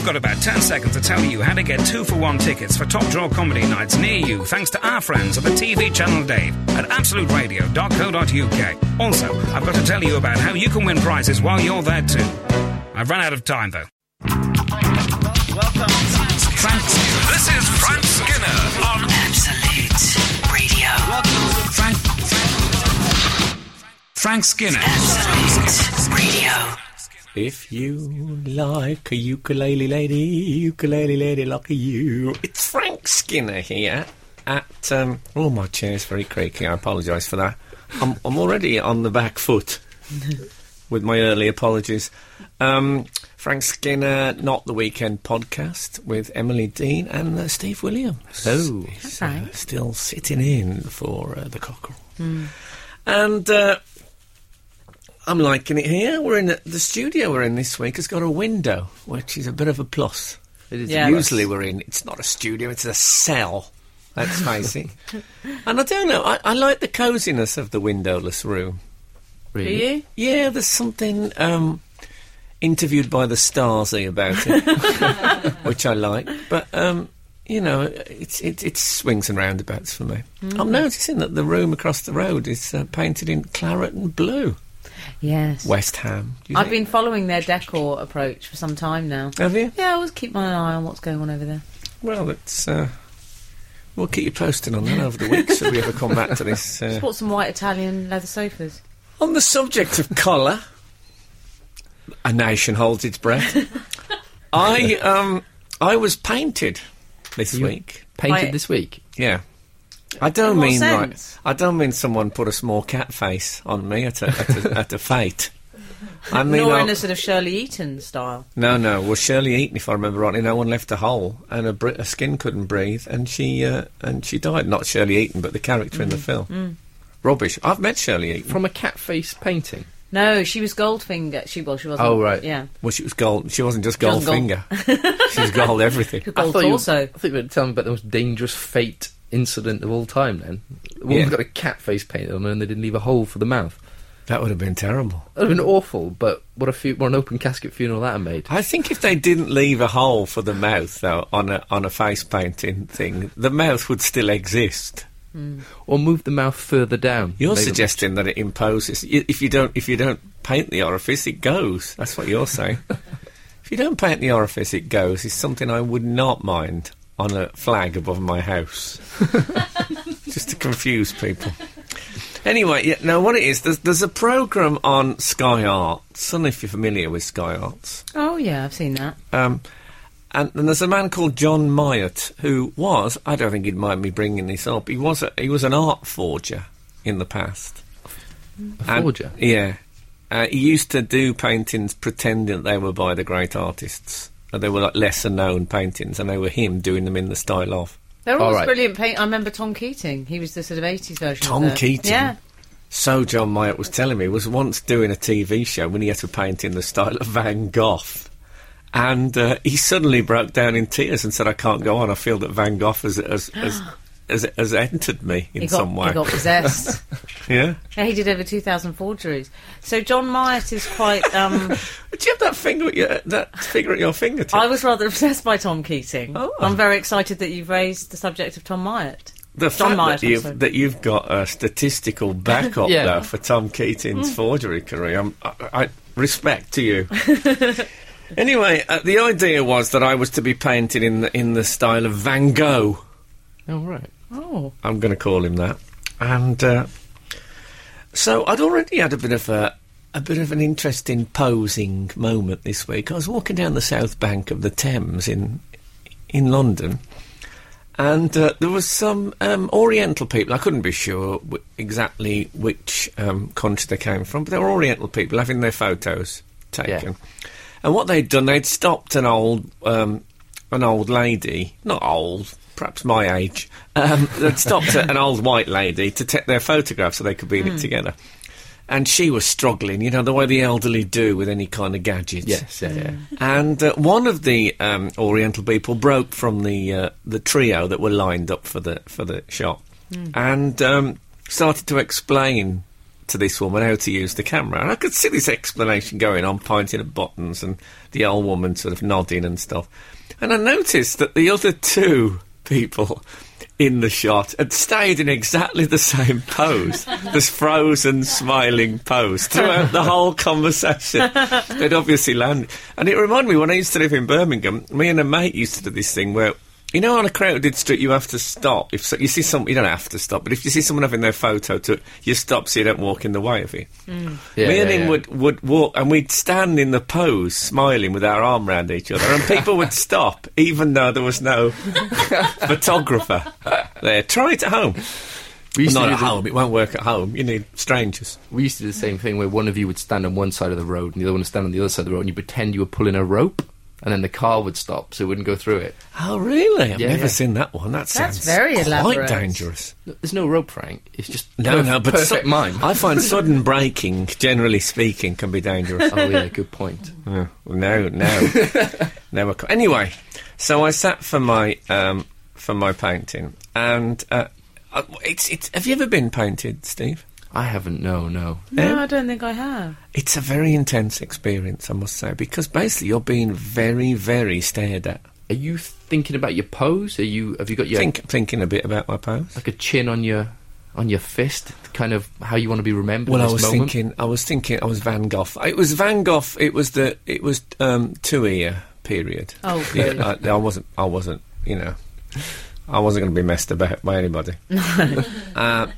I've got about 10 seconds to tell you how to get two for one tickets for top draw comedy nights near you thanks to our friends at the TV channel Dave at absoluteradio.co.uk. Also, I've got to tell you about how you can win prizes while you're there too. I've run out of time though. Welcome. Frank, This is Frank Skinner on Absolute Radio. Welcome. Frank, Frank Skinner. Absolute Radio. If you like a ukulele lady, ukulele lady like you. It's Frank Skinner here at. Um, oh, my chair's very creaky. I apologise for that. I'm, I'm already on the back foot with my early apologies. Um, Frank Skinner, Not the Weekend podcast with Emily Dean and uh, Steve Williams. He's, uh, still sitting in for uh, the cockerel. And uh, I'm liking it here. We're in the studio we're in this week has got a window, which is a bit of a plus. It is Yeah. Usually we're in, it's not a studio, it's a cell. Let's face it. And I don't know, I, I like the coziness of the windowless room. Do really. you? Yeah, there's something um, interviewed by the Stasi about it, which I like. But um, you know, it's it, it swings and roundabouts for me. I'm noticing that the room across the road is uh, painted in claret and blue. Yes. West Ham. I've think? been following their decor approach for some time now. Have you? Yeah, I always keep my eye on what's going on over there. Well, it's. Uh, we'll keep you posted on that over the week. if we ever come back to this? Uh, Just bought some white Italian leather sofas. On the subject of colour, a nation holds its breath. I um I was painted this You- week. Painted Right. this week. Yeah. I don't In what mean like? I don't mean someone put a small cat face on me at a at a, at a fete. I mean, Nor I- in a sort of Shirley Eaton style. no, no. Well, Shirley Eaton, if I remember rightly, no one left a hole, and her, br- her skin couldn't breathe, and she uh, and she died. Not Shirley Eaton, but the character in the film. Rubbish. I've met Shirley Eaton. From a cat face painting. No, she was Goldfinger. She well, she wasn't. Oh, right. Yeah. Well, she was gold. She wasn't just She wasn't Goldfinger. she was gold everything. Gold thought you, torso. I think you were telling me about the most dangerous fete incident of all time then. The woman Yeah. got a cat face painted on her and they didn't leave a hole for the mouth. That would have been terrible. That would have been awful, but what a fu- what an open casket funeral that made. I think if they didn't leave a hole for the mouth, though, on a on a face painting thing, the mouth would still exist. Or move the mouth further down. You're suggesting that it imposes. If you don't, if you don't paint the orifice, it goes. That's what you're saying. if you don't paint the orifice, it goes. Is something I would not mind on a flag above my house, just to confuse people. Anyway, yeah, now what it is, there's, there's a program on Sky Arts. I don't know if you're familiar with Sky Arts. Oh yeah, I've seen that. Um, and, and there's a man called John Myatt who was, I don't think he'd mind me bringing this up, he was, a, he was an art forger in the past. A And- forger. yeah. Uh, he used to do paintings pretending they were by the great artists. Uh, they were like lesser known paintings, and they were him doing them in the style of. They're All all right. brilliant paint. I remember Tom Keating. He was the sort of eighties version. Tom of the, Keating? Yeah. So John Myatt was telling me was once doing a TV show when he had to paint in the style of Van Gogh. And uh, he suddenly broke down in tears and said, I can't go on. I feel that Van Gogh has, has, has, has, has entered me in got, some way. he got possessed. Yeah. yeah, he did over two thousand forgeries. So John Myatt is quite. Um, Do you have that finger at your, that figure at your fingertip? I was rather obsessed by Tom Keating. Oh. I'm very excited that you've raised the subject of Tom Myatt. the John fact that you've, that you've got a statistical backup Yeah. there for Tom Keating's forgery career, I, I respect to you. Anyway, uh, the idea was that I was to be painted in the, in the style of Van Gogh. Oh, right. Oh, I'm going to call him that. And uh, so I'd already had a bit of a a bit of an interesting posing moment this week. I was walking down the south bank of the Thames in in London, and uh, there was some um, Oriental people. I couldn't be sure w- exactly which um, country they came from, but they were Oriental people having their photos taken. And what they'd done, they'd stopped an old um, an old lady, not old, perhaps my age. Um, they'd stopped an old white lady to take their photograph so they could be in it together. And she was struggling, you know, the way the elderly do with any kind of gadgets. Yes, yeah, yeah. And uh, one of the um, Oriental people broke from the uh, the trio that were lined up for the for the shot, and um, started to explain to this woman how to use the camera. And I could see this explanation going on, pointing at buttons, and the old woman sort of nodding and stuff. And I noticed that the other two people in the shot had stayed in exactly the same pose, this frozen, smiling pose throughout the whole conversation. They'd obviously landed. And it reminded me when I used to live in Birmingham, me and a mate used to do this thing where you know, on a crowded street, you have to stop. If so, you see some, you don't have to stop, but if you see someone having their photo took, you stop so you don't walk in the way of it. Mm. Yeah, Me and yeah, him yeah. would, would walk, and we'd stand in the pose, smiling with our arm around each other, and people would stop, even though there was no photographer there. Try it at home. We used, Not to at do the, home. It won't work at home. You need strangers. we used to do the same thing where one of you would stand on one side of the road and the other one would stand on the other side of the road and you pretend you were pulling a rope and then the car would stop so it wouldn't go through it. Oh, really? I've Yeah, never yeah. seen that one. That sounds very quite elaborate. dangerous. There's no rope, Frank. It's just No, perf- no, but perfect su- mime. I find sudden braking, generally speaking, can be dangerous. oh yeah, good point. Yeah, no, no, no. I can't. Anyway, so I sat for my um, for my painting, and uh, uh, it's it's. Have you ever been painted, Steve? I haven't. No, no. No, Yeah. I don't think I have. It's a very intense experience, I must say, because basically you're being very, very stared at. Are you thinking about your pose? Are you? Have you got your Think, thinking a bit about my pose. like a chin on your on your fist? Kind of how you want to be remembered. Well, in I this was moment? thinking, I was thinking, I was Van Gogh. It was Van Gogh. It was the, it was um, two year period. Oh, good. yeah. I, I wasn't, I wasn't, you know, I wasn't going to be messed about by anybody. uh,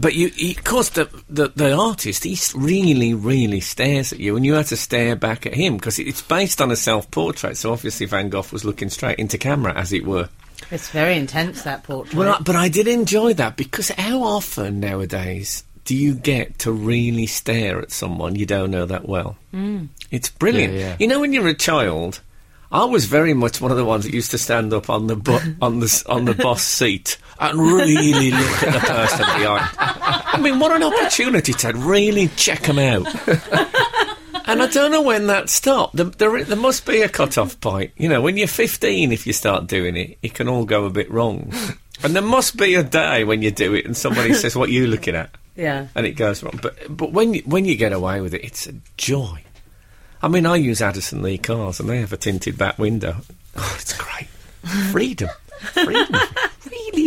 but you, he, of course, the, the the artist, he really, really stares at you, and you have to stare back at him because it's based on a self portrait. So obviously, Van Gogh was looking straight into camera, as it were. It's very intense, that portrait. Well, I, but I did enjoy that because how often nowadays do you get to really stare at someone you don't know that well? Mm. It's brilliant. Yeah, yeah. You know, when you're a child, I was very much one of the ones that used to stand up on the bu- on the on the boss seat and really look at the person behind. I mean, what an opportunity to really check them out. And I don't know when that stopped. There, there, there must be a cut-off point. You know, when you're 15, if you start doing it, it can all go a bit wrong. And there must be a day when you do it and somebody says, "What are you looking at?" yeah. and it goes wrong. But but when you, when you get away with it, it's a joy. I mean, I use Addison Lee cars, and they have a tinted back window. Oh, it's great, freedom, freedom.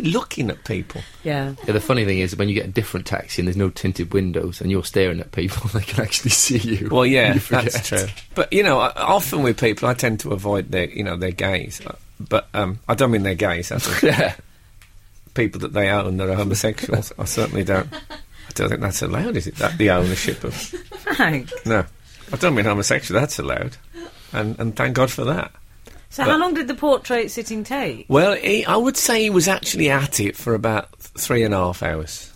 really looking at people. Yeah. Yeah, the funny thing is when you get a different taxi and there's no tinted windows and you're staring at people, they can actually see you. Well, yeah, You that's true. But you know, I, often with people, I tend to avoid their you know their gaze. Uh, But um, I don't mean their gaze. That's Yeah. people that they own that are homosexuals. I certainly don't. I don't think that's allowed. Is it that the ownership of? Frank. No, I don't mean homosexual. That's allowed, and and thank God for that. So, But- how long did the portrait sitting take? Well, he, I would say he was actually at it for about three and a half hours.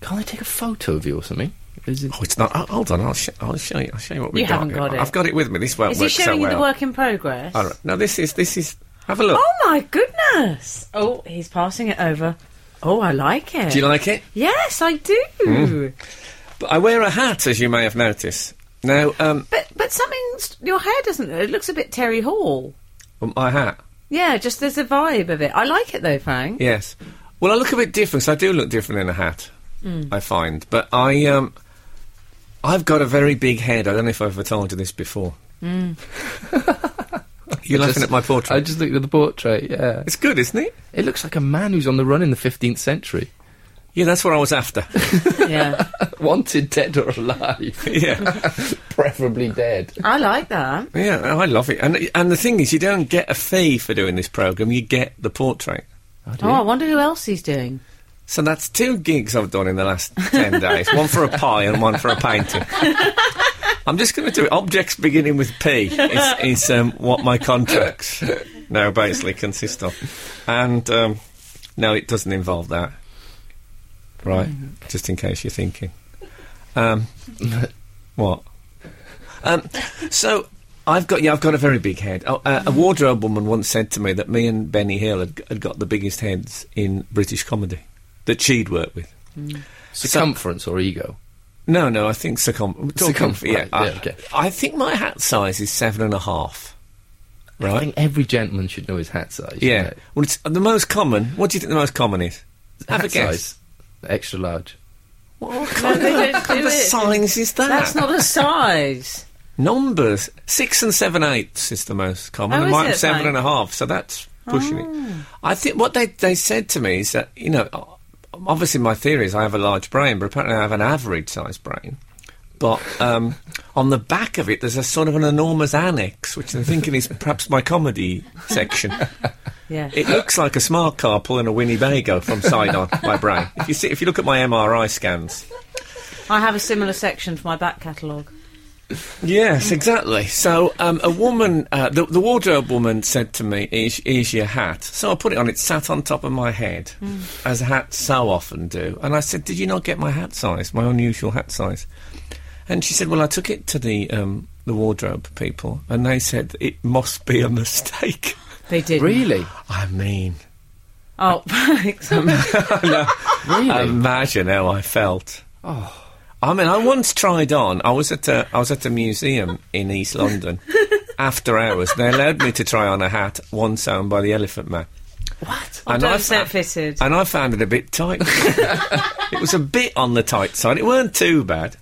Can't they take a photo of you or something? It? Oh, it's not. oh, hold on, I'll, sh- I'll show you. I'll show you what we You got. haven't got it. I've got it with me. This won't Is he work so showing you well. the work in progress? All right. Now this is this is. Have a look. Oh my goodness! Oh, he's passing it over. Oh, I like it. Do you like it? Yes, I do. But I wear a hat, as you may have noticed. Now, um, But but something's your hair doesn't. It looks a bit Terry Hall. My hat. Yeah, just there's a vibe of it. I like it though, Frank. Yes. Well, I look a bit different. So I do look different in a hat. Mm. I find, but I um, I've got a very big head. I don't know if I've ever told you this before. Mm. You're laughing Just- at my portrait. I just looked at the portrait, yeah. It's good, isn't it? It looks like a man who's on the run in the 15th century. Yeah, that's what I was after. Yeah, Wanted dead or alive. yeah, Preferably dead. I like that. yeah, I love it. And and the thing is, you don't get a fee for doing this program. You get the portrait. Oh, I wonder who else he's doing. So that's two gigs I've done in the last 10 days. One for a pie and one for a painting. I'm just going to do it. Objects beginning with P is, is um, what my contracts now basically consist of. And um, no, it doesn't involve that. Right, just in case you're thinking. Um, what? Um, so I've got yeah, I've got a very big head. Oh, uh, a wardrobe woman once said to me that me and Benny Hill had, had got the biggest heads in British comedy that she'd worked with. Circumference or ego? No, no, I think circum- we're talking- yeah, right, I, yeah, okay. I think my hat size is seven and a half. Right. I think every gentleman should know his hat size. Yeah. Well, it's the most common. What do you think the most common is? Have hat a guess. size. Extra large. What kind they of, don't kind of size is that? That's not a size. Numbers. Six and seven eighths is the most common. Oh, and is mine it, seven Frank? and a half, so that's pushing it. Ah. I think what they, they said to me is that, you know, obviously my theory is I have a large brain, but apparently I have an average sized brain. But um, on the back of it, there's a sort of an enormous annex, which I'm thinking is perhaps my comedy section. Yeah. It looks like a smart car pulling a Winnebago from side on my brain. If you see, if you look at my MRI scans, I have a similar section for my back catalogue. Yes, exactly. So, um, a woman, uh, the, the wardrobe woman said to me, is, is your hat? So I put it on, it sat on top of my head, as hats so often do. And I said, Did you not get my hat size, my unusual hat size? And she said, Well, I took it to the, um, the wardrobe people, and they said, It must be a mistake. They did. Really? I mean, Oh, thanks. Really? imagine how I felt. Oh. I mean, I once tried on. I was at a, I was at a museum in East London after hours. They allowed me to try on a hat once owned by the Elephant Man. what? And don't I set fa- fitted. And I found it a bit tight. it was a bit on the tight side. It weren't too bad.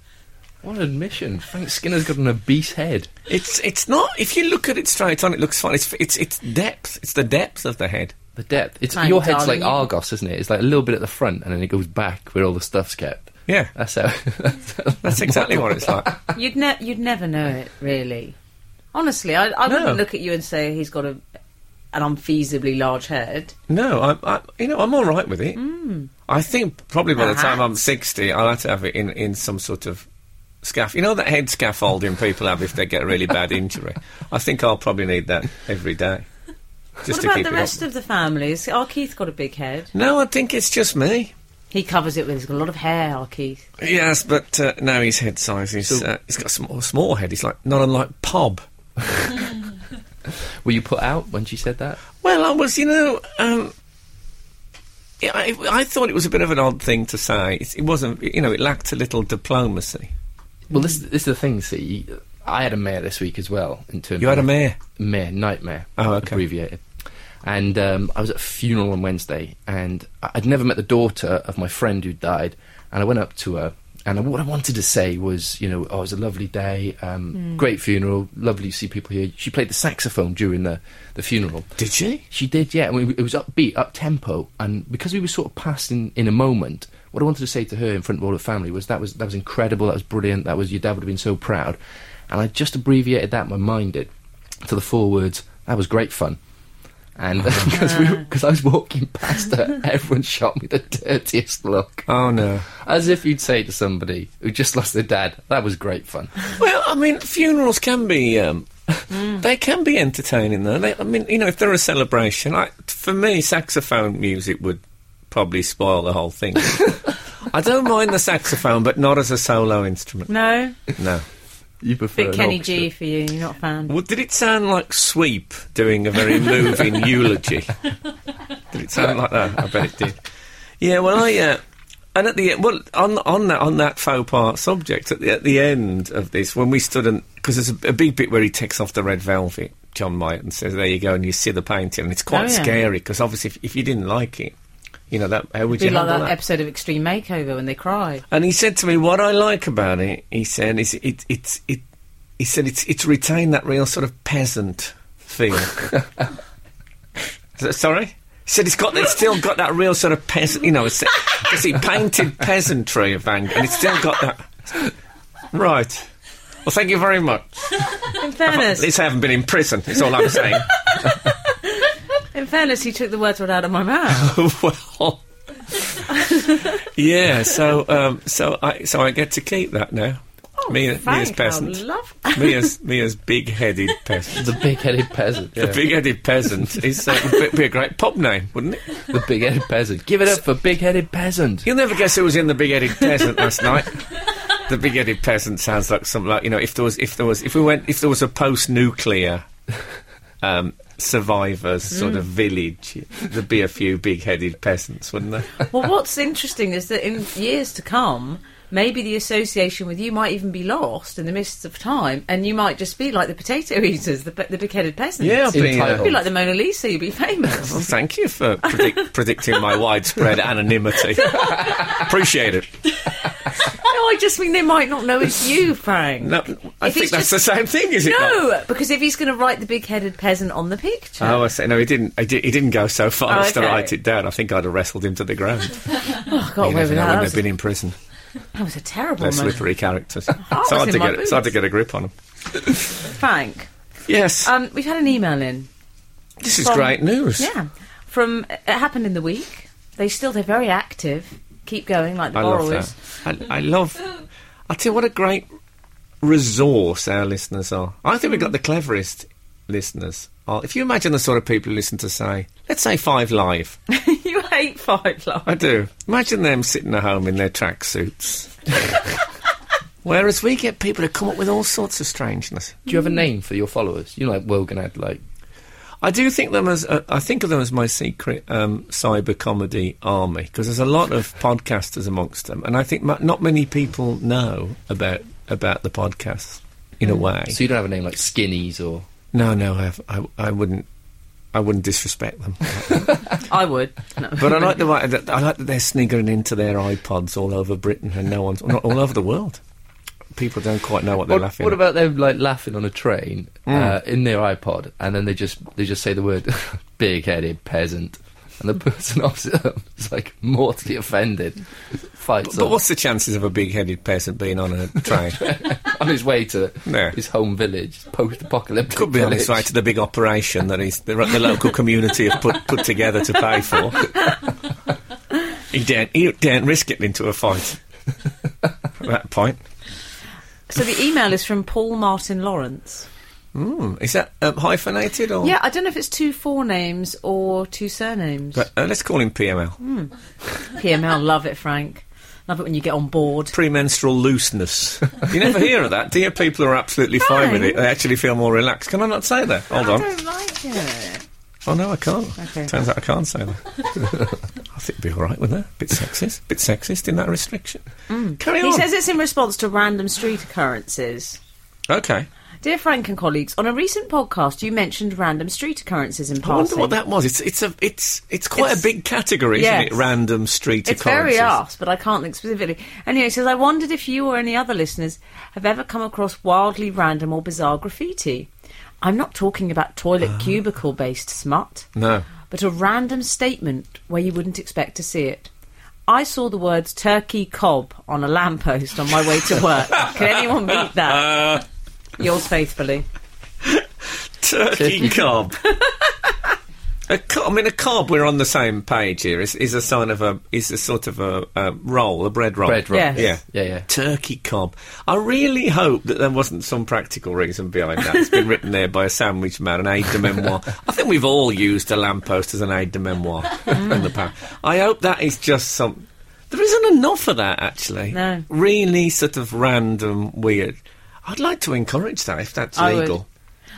What an admission. Frank Skinner's got an obese head. It's it's not. If you look at it straight on, it looks fine. It's it's it's depth. It's the depth of the head. The depth. It's Thank your head's darling, like Argos, isn't it? It's like a little bit at the front, and then it goes back where all the stuff's kept. Yeah, That's how. That's, that's exactly what it's like. You'd ne- you'd never know it, really. Honestly, I, I No. wouldn't look at you and say he's got a an unfeasibly large head. No, I, I you know I'm all right with it. Hmm. I think probably by the A time. I'm 60, I'll have to have it in in some sort of scaff. You know that head scaffolding people have if they get a really bad injury. I think I'll probably need that every day. Just what to about keep the it rest up. of the families? Our Keith got a big head. No, I think it's just me. He covers it with he's got a lot of hair. Our Keith. Yes, but uh, no, his head size. He's, So- uh, he's got a small, small head. He's like not unlike Pob. Were you put out when she said that? Well, I was, you know, um, yeah, I, I thought it was a bit of an odd thing to say. It, it wasn't, you know, it lacked a little diplomacy. Well, this, this is the thing. See, I had a mare this week as well. In terms You had a of mare. mare, nightmare. Oh, okay. Abbreviated. And um, I was at a funeral on Wednesday, and I- I'd never met the daughter of my friend who died. And I went up to her, and what I wanted to say was, you know, oh, it was a lovely day, um, great funeral, lovely to see people here. She played the saxophone during the, the funeral. Did she? She did, yeah. I mean, it was upbeat, up tempo, and because we were sort of passed in, in a moment, what I wanted to say to her in front of all the family was that was that was incredible, that was brilliant, that was your dad would have been so proud, and I just abbreviated that in my mind did to the four words. That was great fun. And because we I was walking past her, everyone shot me the dirtiest look, Oh no. as if you'd say to somebody who just lost their dad, "That was great fun." Well, I mean, funerals can be. Um, They can be entertaining, though. They, I mean, you know, if they're a celebration, I, for me, saxophone music would probably spoil the whole thing. I don't mind the saxophone, but not as a solo instrument. No, No. You prefer bit Kenny. G for you. You're not a fan. Well, did it sound like Sweep doing a very moving eulogy? Did it sound like that? I bet it did. Yeah, well, I uh, and at the end, well, on on that on that faux pas subject, at the at the end of this, when we stood and because there's a, a big bit where he takes off the red velvet, John Myatt, and says, "There you go," and you see the painting, and it's quite Oh, yeah. scary because obviously, if, if you didn't like it, you know that how would Be you like that that? episode of Extreme Makeover when they cry. And he said to me, "What I like about it," he said, "is it it's it." He said, "It's it's retained that real sort of peasant feel." That- Sorry. He said it's got it's still got that real sort of peasant, you know, it's, it's he painted peasantry of Van and it's still got that. Right. Well, thank you very much. In fairness, At fairness, least I haven't been in prison. Is all I'm saying. in fairness, he took the words right out of my mouth. well. yeah. So um, so I so I get to keep that now. me, me as peasant. me as me as big-headed peasant. The big-headed peasant. The big-headed peasant is uh, would be- be a great pub name, wouldn't it? The big-headed peasant. Give it up for big-headed peasant. You'll never guess who was in the big-headed peasant last night. The big-headed peasant sounds like something like you know if there was if there was if we went if there was a post-nuclear um, survivors sort of village, there'd be a few big-headed peasants, wouldn't there? well, what's interesting is that in years to come, maybe the association with you might even be lost in the mists of time, and you might just be like the potato eaters, the, the big-headed peasants. Yeah, I'll be, uh, Be like the Mona Lisa, you'd be famous. Well, thank you for predict- predicting my widespread anonymity. Appreciate it. I just mean they might not know it's you, Frank. No, I If think that's just- the same thing, is it? not? No, because if he's going to write the big-headed peasant on the picture, Oh, I say no. He didn't. He, did, he didn't go so far Oh, as to write it down. I think I'd have wrestled him to the ground. oh, I got You away never with know that. when they've been in prison. that was a terrible They're moment. slippery characters. heart it's in to get. It's hard to get a grip on them. Frank, Yes, um, we've had an email in. this is great news. Yeah, from it happened in the week. They still they're very active. Keep going like the I love borrowers. that. I, I love. I tell you what a great resource our listeners are. I think we've got hmm. the cleverest listeners. If you imagine the sort of people who listen to, say, let's say Five Live. you hate five Live. I do. Imagine them sitting at home in their tracksuits. Whereas we get people who come up with all sorts of strangeness. Do you have a name for your followers? You know, like Wogan had like I do think them as uh, I think of them as my secret um, cyber comedy army because there's a lot of podcasters amongst them, and I think ma- not many people know about about the podcasts in a way. so you don't have a name like Skinnies or No, no, I, have, I, I wouldn't. I wouldn't disrespect them, I would. No. but I like the way that I like that they're sniggering into their iPods all over Britain and no one's not all over the world. People don't quite know what they're what, laughing. what at. about them like laughing on a train uh, in their iPod and then they just they just say the word big headed peasant and the person opposite them is like mortally offended fights But on, what's the chances of a big-headed peasant being on a train? on his way to Yeah. his home village post apocalyptic Could be on its way to the big operation that he's, the, the local community have put, put together to pay for. he daren't, he daren't risk getting into a fight at that point. So the email is from Paul Martin Lawrence. Hmm, is that um, hyphenated or? Yeah, I don't know if it's two forenames or two surnames. But, uh, let's call him PML. PML, love it, Frank. Love it when you get on board. Premenstrual looseness. You never hear of that, do you? People are absolutely fine with it. They actually feel more relaxed. Can I not say that? Hold I on. I don't like it. Oh no, I can't. Okay. Turns out I can't say that. It'd be all right with that. Bit sexist. Bit sexist in that restriction. Carry on. He says it's in response to random street occurrences. okay. Dear Frank and colleagues, on a recent podcast you mentioned random street occurrences in I wonder what that was. It's it's a it's it's quite It's- a big category, Yes. isn't it? Random street It's occurrences. very us, but I can't think specifically. Anyway, he says, I wondered if you or any other listeners have ever come across wildly random or bizarre graffiti. I'm not talking about toilet Ah. cubicle based smut, No. But a random statement where you wouldn't expect to see it. I saw the words turkey cob on a lamppost on my way to work. Can anyone beat that? Uh, Yours faithfully. turkey cob. A co- I mean, a cob. We're on the same page here. Is, is a sign of a is a sort of a, a roll, a bread roll. bread roll. Yes. Yeah. yeah, yeah. Turkey cob. I really hope that there wasn't some practical reason behind that. It's been written there by a sandwich man, an aide de memoire. I think we've all used a lamppost as an aide de memoire mm. in the past. I hope that is just some. There isn't enough of that, actually. No. Really sort of random, weird. I'd like to encourage that if that's I would.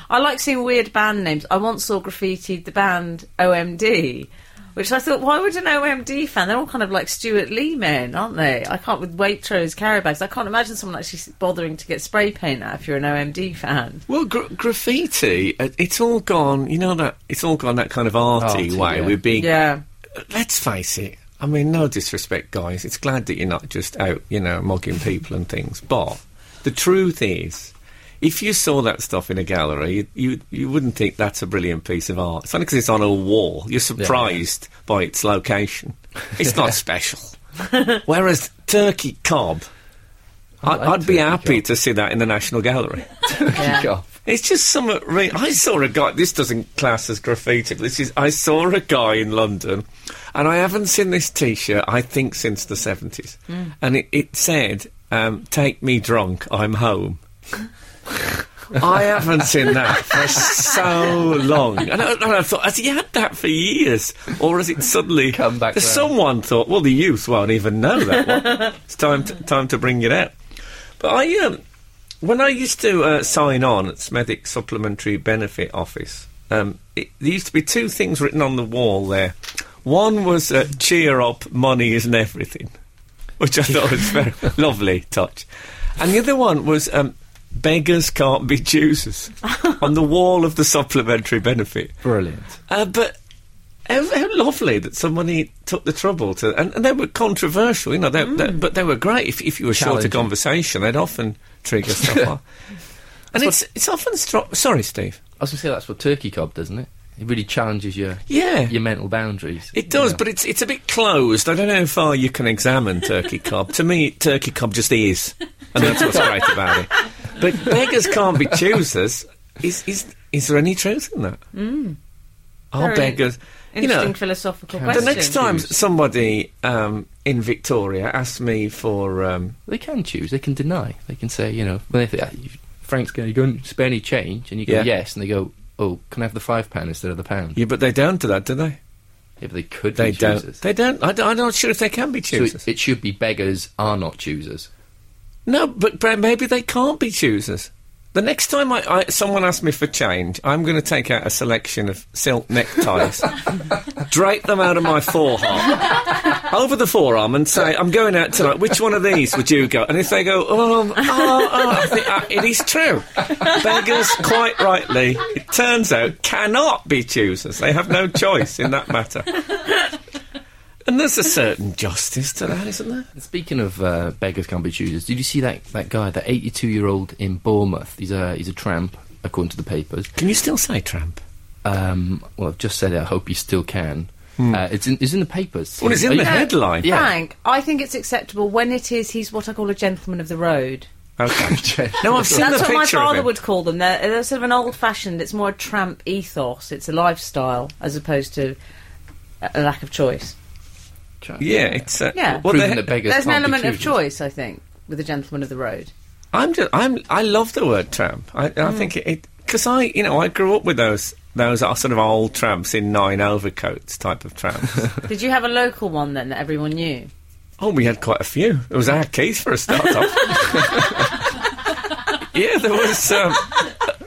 Legal. I like seeing weird band names. I once saw graffitied the band OMD, which I thought, why would an OMD fan? They're all kind of like Stewart Lee men, aren't they? I can't with Waitrose carry bags. I can't imagine someone actually bothering to get spray paint out if you're an OMD fan. Well, gra- graffiti, uh, it's all gone, you know, that it's all gone that kind of arty, Arty, way yeah. with big. Yeah, Let's face it. I mean, no disrespect, guys. It's glad that you're not just out, you know, mugging people and things. But the truth is, if you saw that stuff in a gallery, you you, you wouldn't think that's a brilliant piece of art. It's only because it's on a wall. You're surprised by its location. It's not special. Whereas Turkey cob, I like I'd be happy cob. to see that in the National Gallery. yeah. God. It's just some. Re- I saw a guy. This doesn't class as graffiti. But this is. I saw a guy in London, and I haven't seen this T-shirt. I think since the seventies, and it, it said, um, "Take me drunk. I'm home." I haven't seen that for so long, and I, and I thought, has he had that for years, or has it suddenly Come back. Someone thought, well, the youth won't even know that. one. it's time to, time to bring it out. But I um, when I used to uh, sign on at Smethwick Supplementary Benefit Office, um, it, there used to be two things written on the wall there. One was uh, "Cheer up, money isn't everything," which I thought was very lovely touch, and the other one was um, "Beggars can't be choosers" on the wall of the supplementary benefit. Brilliant. Uh, but How, how lovely that somebody took the trouble to, and, and they were controversial, you know, they, they- but they were great. If, if you were short of conversation, they'd often trigger stuff like. And it's it's often stro- sorry, Steve. I was going to say that's what Turkey cob does, isn't it? It really challenges your Yeah, your mental boundaries. it does, you know. but it's it's a bit closed. I don't know how far you can examine Turkey cob. To me, Turkey cob just is, and that's what's great about it. But beggars can't be choosers. Is is is there any truth in that? Mm. Are Very beggars? You Interesting know, philosophical question. the next time Choose. somebody um, in Victoria asks me for um, they can choose. They can deny. They can say, you know, when they think, "Ah, Frank's going to go and spare any change, and you go Yeah. yes, and they go, oh, can I have the five pound instead of the pound? yeah, but they don't do that, do they? Yeah, but they could. They be don't. choosers. They don't. I, am not sure if they can be So choosers. it, it should be beggars are not choosers. No, but maybe they can't be choosers. The next time I, I, someone asks me for change, I'm going to take out a selection of silk neckties, drape them out of my forearm, over the forearm, and say, "I'm going out tonight. Which one of these would you go?" And if they go, "Oh, oh, oh," I think uh, it is true. Beggars, quite rightly, it turns out, cannot be choosers. They have no choice in that matter. And there's a certain justice to that, isn't there? Speaking of uh, beggars can't be choosers, did you see that that guy, that 82 year old in Bournemouth? He's a he's a tramp, according to the papers. Can you still say tramp? Um, well, I've just said it. I hope you still can. Uh, it's in it's in the papers. Well, it's in Are the you- headline. Yeah. Frank, I think it's acceptable when it is he's what I call a gentleman of the road. Okay. no, I've seen That's the what my picture of father him. would call them. They're, they're sort of an old-fashioned. It's more a tramp ethos. It's a lifestyle as opposed to a a lack of choice. Yeah, it's uh, Yeah. Well, Proving the- that beggars There's an can't be element of choosers. choice, I think, with a gentleman of the road. I'm just I'm I love the word tramp. I, I Mm. think it because I you know I grew up with those those are sort of old tramps in nine overcoats type of tramps. Did you have a local one then that everyone knew? oh, we had quite a few. It was our Keith for a start off. yeah, there was um,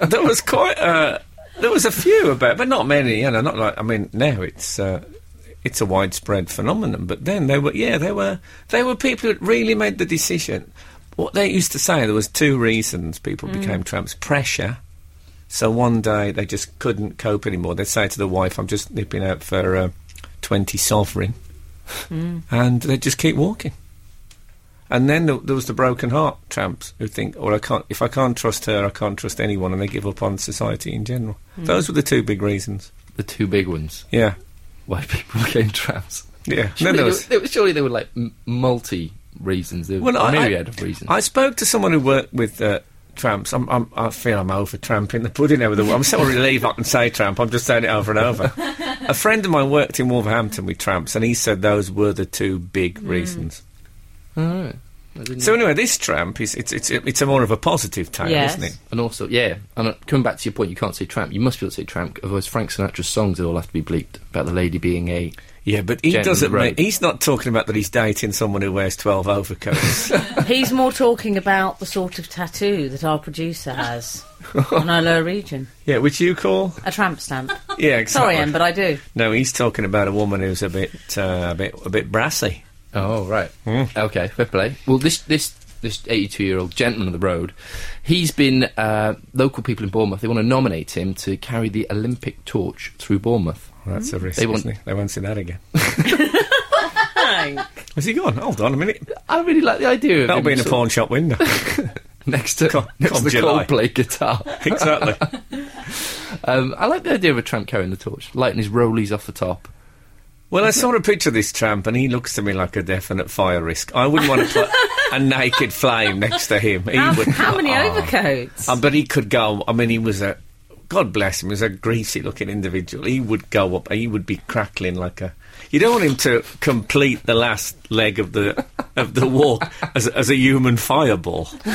there was quite a there was a few about, but not many. You know, not like I mean now it's. Uh, it's a widespread phenomenon, but then they were, yeah, they were, they were people that really made the decision. What they used to say, there was two reasons people hmm. became tramps: pressure. So one day they just couldn't cope anymore. They'd say to the wife, "I'm just nipping out for uh, twenty sovereign," hmm. and they'd just keep walking. And then there, there was the broken heart tramps who think, "Well, I can't. If I can't trust her, I can't trust anyone," and they give up on society in general. Hmm. Those were the two big reasons. The two big ones. Yeah, Why people became tramps. yeah. Then Surely, there there was- were, there surely there were like multi reasons. There were Well, a I- myriad I- of reasons. I spoke to someone who worked with uh, tramps. I'm, I'm, I feel I'm over tramping the pudding over the. I'm so relieved I can say tramp. I'm just saying it over and over. a friend of mine worked in Wolverhampton with tramps, and he said those were the two big reasons. All right. I didn't So anyway, this tramp is it's it's it's a more of a positive tale, Yes. isn't it? And also, yeah, and uh, coming back to your point, you can't say tramp. You must be able to say tramp, otherwise Frank Sinatra's songs would all have to be bleeped about the lady being a. Yeah, but he doesn't. of the Mean, road. he's not talking about that he's dating someone who wears twelve overcoats. He's more talking about the sort of tattoo that our producer has on our lower region. yeah, which you call? A tramp stamp. Yeah, exactly. Sorry, Em, but I do. no, he's talking about a woman who's a bit uh, a bit a bit brassy. Oh right. Hmm. Okay, fair play. Well, this this this 82 year old gentleman on the road, he's been uh, local people in Bournemouth. They want to nominate him to carry the Olympic torch through Bournemouth. That's a risk. They want-? They won't see that again. Has he gone? Hold on a minute. I really like the idea of That'll him be in a sort pawn shop window. of next to Come- next come to the July. Coldplay guitar. exactly. Um, I like the idea of a tramp carrying the torch, lighting his rollies off the top. Well, I saw a picture of this tramp, and he looks to me like a definite fire risk. I wouldn't want to put a naked flame next to him. He How, would. how many Oh. overcoats? Uh, but he could go. I mean, he was a. God bless him. He was a greasy-looking individual. He would go up. He would be crackling like a. You don't want him to complete the last leg of the of the walk as, as a human fireball.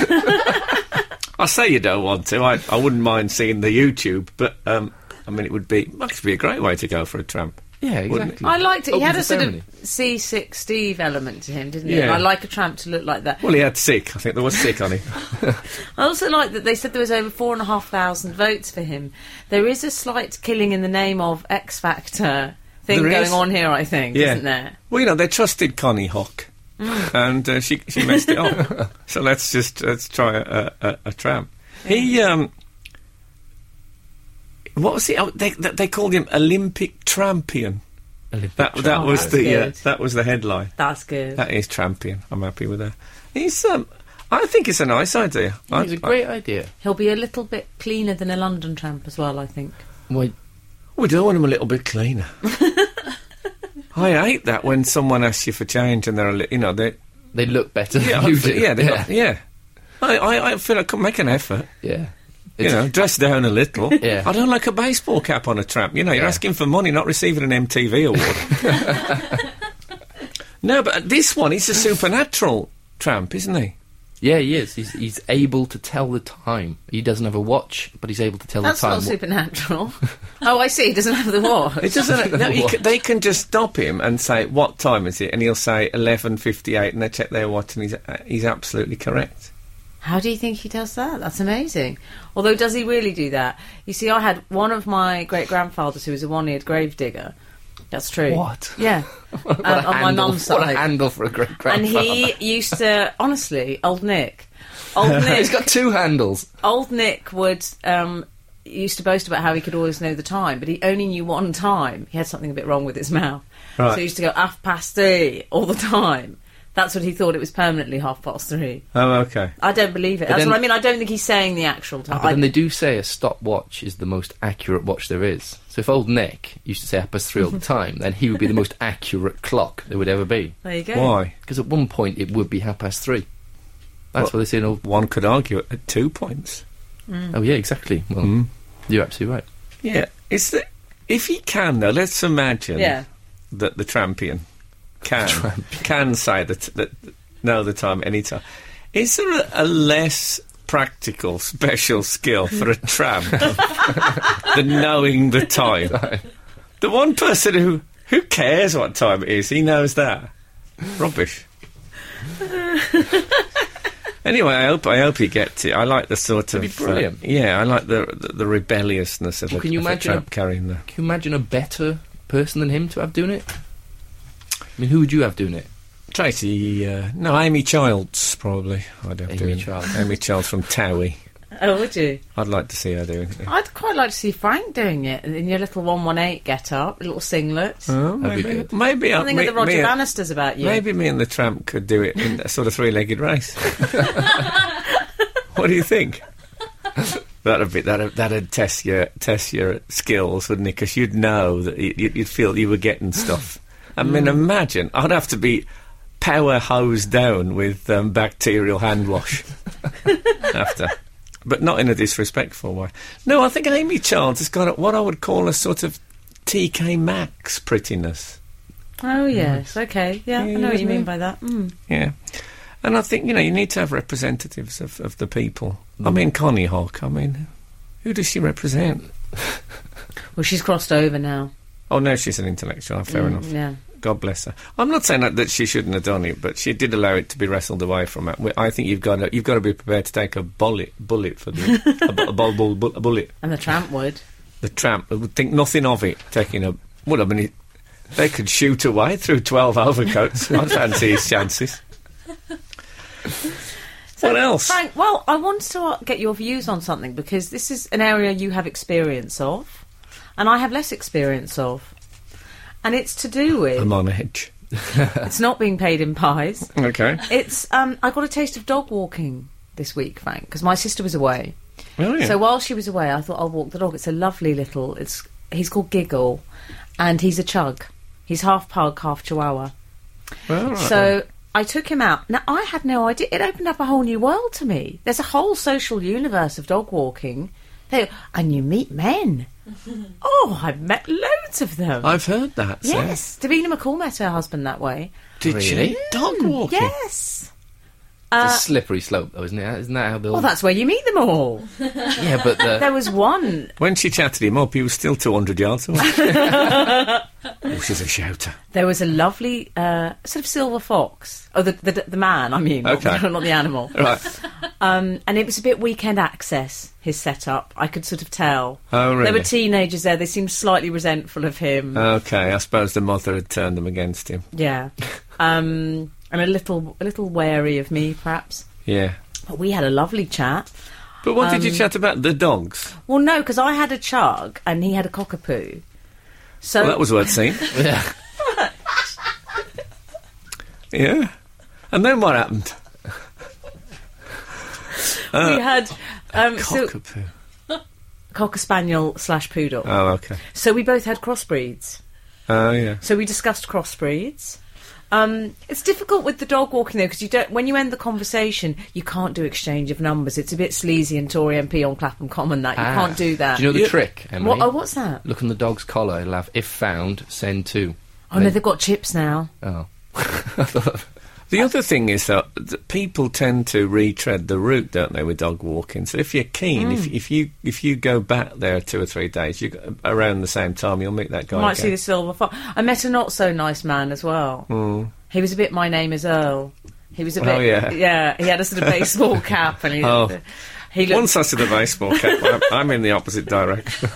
I say you don't want to. I, I wouldn't mind seeing the YouTube, but um, I mean, it would be must be a great way to go for a tramp. Yeah, exactly. I liked it. He Open had a sort ceremony. of C6 Steve element to him, didn't he? Yeah. And I like a tramp to look like that. Well, he had sick. I think there was sick on him. I also like that they said there was over four and a half thousand votes for him. There is a slight killing in the name of X Factor thing There going is. on here, I think, Yeah. isn't there? Well, you know, they trusted Konnie Huq, and uh, she she messed it up. so let's just let's try a, a, a tramp. He um, what was it? Oh, they they they called him Olympic Trampion. Olympic That that tramp. was that's the uh, that was the headline. That's good. That is champion. I'm happy with that. He's um, I think it's a nice idea. I I- it's a great idea. He'll be a little bit cleaner than a London tramp as well, I think. Well, We do want him a little bit cleaner. I hate that when someone asks you for change and they're a li- you know they they look better yeah than you I feel- do. yeah they yeah. got- yeah. I, I, I feel I could make an effort. yeah. You know, dress down a little. Yeah. I don't like a baseball cap on a tramp. You know, you're Yeah. asking for money, not receiving an MTV award. no, but this one, he's a supernatural tramp, isn't he? Yeah, he is. He's, he's able to tell the time. He doesn't have a watch, but he's able to tell That's the time. That's not supernatural. oh, I see. He doesn't have the watch. It doesn't. no, you What? ca- they can just stop him and say, "What time is it?" And he'll say eleven fifty-eight, and they check their watch, and he's uh, he's absolutely correct. How do you think he does that? That's amazing. Although, does he really do that? You see, I had one of my great grandfathers who was a one-eared grave digger. That's true. What? Yeah. What a Uh, on my handle- mum's What a handle for a great And he used to, honestly, old Nick. Old Nick. He's got two handles. old Nick would um, used to boast about how he could always know the time, but he only knew one time. He had something a bit wrong with his mouth, Right. so he used to go half past three all the time. That's what he thought it was permanently half past three. Oh, okay. I don't believe it. But That's then- what I mean. I don't think he's saying the actual time. But then they do say a stopwatch is the most accurate watch there is. So if old Nick used to say half past three all the time, then he would be the most accurate clock there would ever be. there you go. Why? Because at one point it would be half past three. That's Well- what they say in old. One could argue at two points. Oh yeah, exactly. Well, Mm. you're absolutely right. Yeah. Is that if he can though? Let's imagine Yeah. that the trampion can can say that that know the time any time. Is there a, a less practical special skill for a tramp than knowing the time? The one person who who cares what time it is, he knows that. Rubbish. anyway, I hope I hope he gets it. I like the sort That'd of be brilliant. uh, yeah, I like the the, the rebelliousness of, Well, a, can you imagine tramp a- carrying the. Can you imagine a better person than him to have doing it? I mean, who would you have doing it? Tracy, uh, no, Amy Childs probably. I'd have Amy doing Childs. Amy Childs from Towie. Oh, would you? I'd like to see her doing it. I'd quite like to see Frank doing it in your little one one eight get up, little singlet. Oh, That'd be maybe, good. maybe, I- Something me, of the Roger me, Bannisters about you. maybe me and the tramp could do it in a sort of three-legged race. what do you think? That'd be that'd, that'd test your test your skills, wouldn't it? Because you'd know that you'd, you'd feel you were getting stuff. I mean, imagine I'd have to be power hosed down with um, bacterial hand wash after, but not in a disrespectful way. No, I think Amy Childs has got what I would call a sort of TK Maxx prettiness. Oh yes, okay, yeah, I know what you mean by that. Mm. Yeah. And I think, you know, you need to have representatives of, of the people. I mean, Konnie Huq, I mean, who does she represent? Well, she's crossed over now. Oh, no, she's an intellectual. Fair Mm, enough. Yeah. God bless her. I'm not saying that, that she shouldn't have done it, but she did allow it to be wrestled away from her. I think you've got to, you've got to be prepared to take a bullet, bullet for the a, a, bull, bull, bull- a bullet. And the tramp would. The tramp would think nothing of it. Taking a well, I mean, it, they could shoot away through twelve overcoats. I'd fancy his chances. what else? Frank, well, I wanted to get your views on something because this is an area you have experience of, and I have less experience of. And it's to do with I'm on edge. it's not being paid in pies. Okay. It's um, I got a taste of dog walking this week, Frank, because my sister was away. Oh, yeah. So while she was away, I thought I'll walk the dog. It's a lovely little. It's he's called Giggle, and he's a chug. He's half pug, half chihuahua. All right. So I took him out. Now I had no idea. It opened up a whole new world to me. There's a whole social universe of dog walking. They, and you meet men. oh, I've met loads of them. I've heard that. Sam. yes, Davina McCall met her husband that way. Did Really? she? Dog walking. Yes. It's a slippery slope, though, isn't it? Isn't that how they'll? Well, that's where you meet them all. yeah, but the, There was one. When she chatted him up, he was still 200 yards away. oh, she's a shouter. There was a lovely uh, sort of silver fox. Oh, the the, the man. I mean, not- Okay. not, the animal. Right. Um, and it was a bit weekend access. His setup, I could sort of tell. Oh, really? There were teenagers there. They seemed slightly resentful of him. Okay, I suppose the mother had turned them against him. yeah, um, and a little a little wary of me, perhaps. Yeah. But we had a lovely chat. But what did you Um, chat about? The dogs? Well, no, because I had a chug and he had a cockapoo. So Well, that was worth seeing. yeah. Yeah. And then what happened? we had um, so, Cockapoo. cocker spaniel slash poodle. Oh, okay. so we both had crossbreeds. Oh, yeah. So we discussed crossbreeds. Um, it's difficult with the dog walking though because you don't. When you end the conversation, you can't do exchange of numbers. It's a bit sleazy and Tory MP on Clapham Common that you Ah. can't do that. Do you know the trick, Emily? what, oh, what's that? Look on the dog's collar. It'll have if found, send to. Oh no, they've got chips now. Oh. The other thing is that, that people tend to retread the route, don't they, with dog walking? So if you're keen, if, Mm. if you if you go back there two or three days, you around the same time, you'll meet that guy. You might see the silver fox. I met a not so nice man as well. He was a bit. My name is Earl. He was a bit. Oh, yeah. yeah. He had a sort of baseball cap, and he. Oh. He looked, Once I see the baseball cap, I'm, I'm in the opposite direction.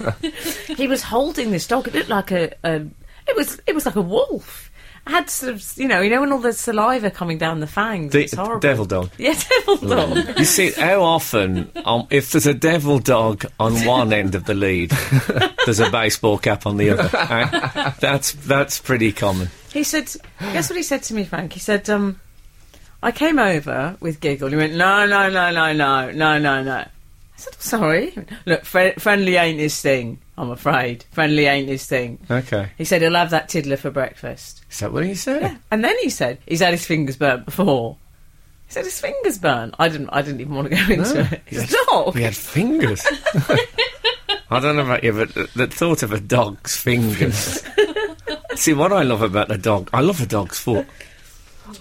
he was holding this dog. It looked like a, a. It was. It was like a wolf. Had sort of, you know, you know, when all the saliva coming down the fangs. The it's horrible. devil dog. Yeah, devil dog. You see, how often, um, if there's a devil dog on one end of the lead, there's a baseball cap on the other. eh? That's that's pretty common. He said, guess what he said to me, Frank? He said, um, I came over with giggle. He went, no, no, no, no, no, no, no, no. I said, "Oh, sorry. Look, fri friendly ain't his thing, I'm afraid. Friendly ain't his thing. Okay, He said he'll have that tiddler for breakfast. is that what he said? And then he said he's had his fingers burnt before. He said his fingers burnt. I didn't. I didn't even want to go into No. it. It's a dog. He had fingers. I don't know about you, but the, the thought of a dog's fingers. See, what I love about a dog, I love a dog's foot.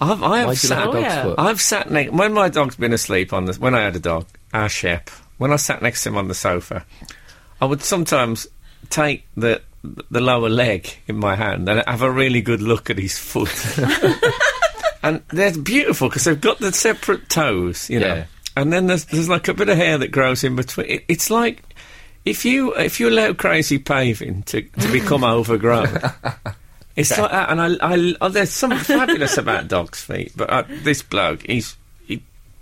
I've, I have Why like sat, a dog's yeah. foot? I've sat next when my dog's been asleep on the when I had a dog, our Shep. When I sat next to him on the sofa, I would sometimes take the the lower leg in my hand and have a really good look at his foot. and they're beautiful because they've got the separate toes, you know. Yeah. And then there's there's like a bit of hair that grows in between. It, it's like if you if you allow crazy paving to to become overgrown. It's like that, and I, I, oh, there's something fabulous about dogs' feet, but uh, this bloke, he's he,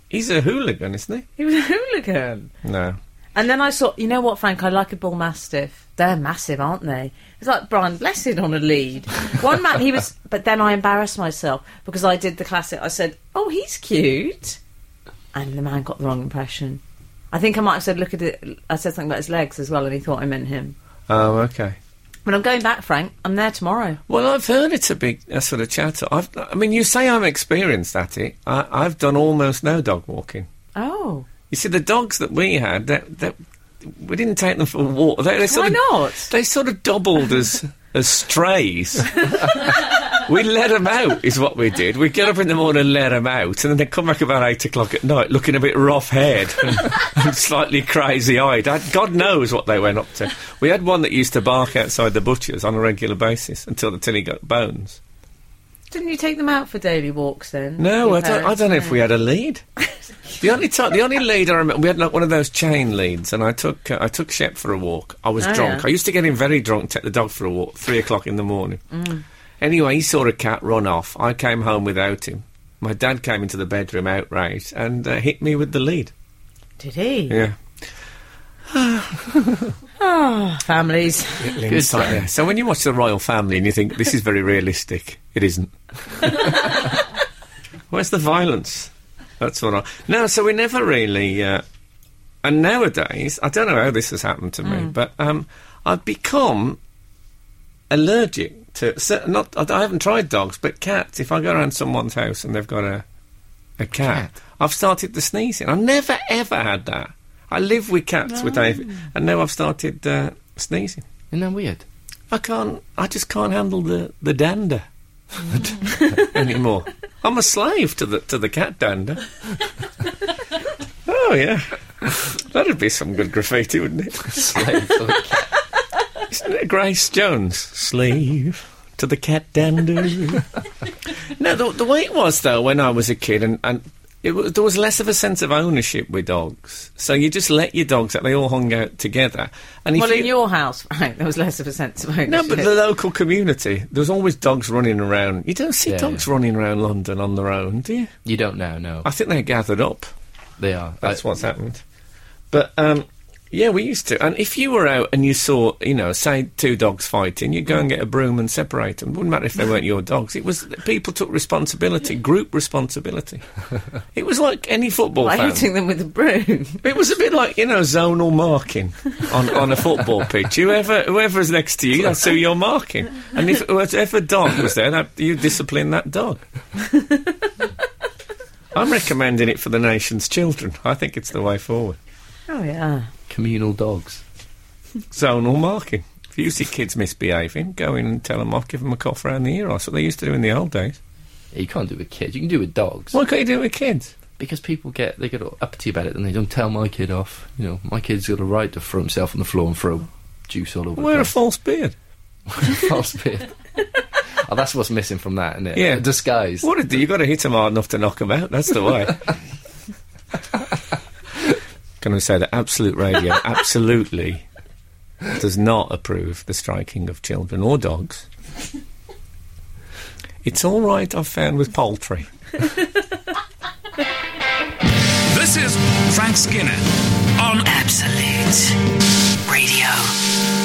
he's a hooligan, isn't He He was a hooligan. No. And then I saw, you know what, Frank? I like a bull mastiff. They're massive, aren't they? It's like Brian Blessed on a lead. One man, he was, but then I embarrassed myself because I did the classic. I said, "Oh, he's cute," and the man got the wrong impression. I think I might have said, "Look at it." I said something about his legs as well, and he thought I meant him. Oh, okay. But I'm going back, Frank. I'm there tomorrow. Well, I've heard it's a big a sort of chatter. I've, I mean, you say I'm experienced at it. I, I've done almost no dog walking. Oh, You see, the dogs that we had, that, that we didn't take them for a walk. They, they sort why of, not? They sort of doubled as as strays. we let them out, is what we did. We get up in the morning and let them out, and then they come back about eight o'clock at night, looking a bit rough-haired and, and slightly crazy-eyed. God knows what they went up to. We had one that used to bark outside the butcher's on a regular basis until the he got bones. Didn't you take them out for daily walks then? No, I don't. I don't know if we had a lead. the only time, the only lead I remember, we had like one of those chain leads, and I took uh, I took Shep for a walk. I was Oh, drunk. yeah. I used to get him very drunk, take the dog for a walk, three o'clock in the morning. Mm. Anyway, he saw a cat run off. I came home without him. My dad came into the bedroom outright and uh, hit me with the lead. Did he? Yeah, Oh, families. Little insight there. So when you watch the royal family and you think this is very realistic, it isn't. Where's the violence? That's what I. No, so we never really. Uh, and nowadays, I don't know how this has happened to me, but um, I've become allergic to. So not, I I haven't tried dogs, but cats. If I go around someone's house and they've got a a cat, cat? I've started the sneezing. I've never ever had that. I live with cats with David, and now I've started uh, sneezing. Isn't that weird? I can't. I just can't handle the the dander anymore. I'm a slave to the to the cat dander. oh yeah, that'd be some good graffiti, wouldn't it? Slave for the cat. Isn't it Grace Jones? Slave to the cat dander. no, the, the way it was though when I was a kid, and, and it was, there was less of a sense of ownership with dogs. So you just let your dogs out; they all hung out together. And Well, you, in your house, Frank, there was less of a sense of ownership. No, but the local community. There's always dogs running around. You don't see Yeah, dogs yeah. running around London on their own, do you? You don't know, no. I think they're gathered up. They are. That's I- what's happened. But um, Yeah, we used to. And if you were out and you saw, you know, say two dogs fighting, you'd go and mm. get a broom and separate them. Wouldn't matter if they weren't your dogs. It was people took responsibility, group responsibility. It was like any football Like fan. hitting them with a broom. It was a bit like you know zonal marking on, on a football pitch. Whoever whoever's next to you, that's who you're marking. And if whatever dog was there, that, you discipline that dog. I'm recommending it for the nation's children. I think it's the way forward. Oh yeah. Communal dogs. Zonal marking. If you see kids misbehaving, go in and tell them off, give them a cough around the ear. That's what they used to do in the old days. Yeah, you can't do it with kids. You can do it with dogs. Why can't you do it with kids? Because people get they get all uppity about it and they don't tell my kid off. You know, my kid's got a right to throw himself on the floor and throw juice all over Wear a false beard. Wear a false beard. oh, that's what's missing from that, isn't it? Yeah. A disguise. What did you got to hit them hard enough to knock them out? That's the way. Can I say that Absolute Radio absolutely does not approve the striking of children or dogs. It's all right, I've found with poultry. This is Frank Skinner on Absolute Radio.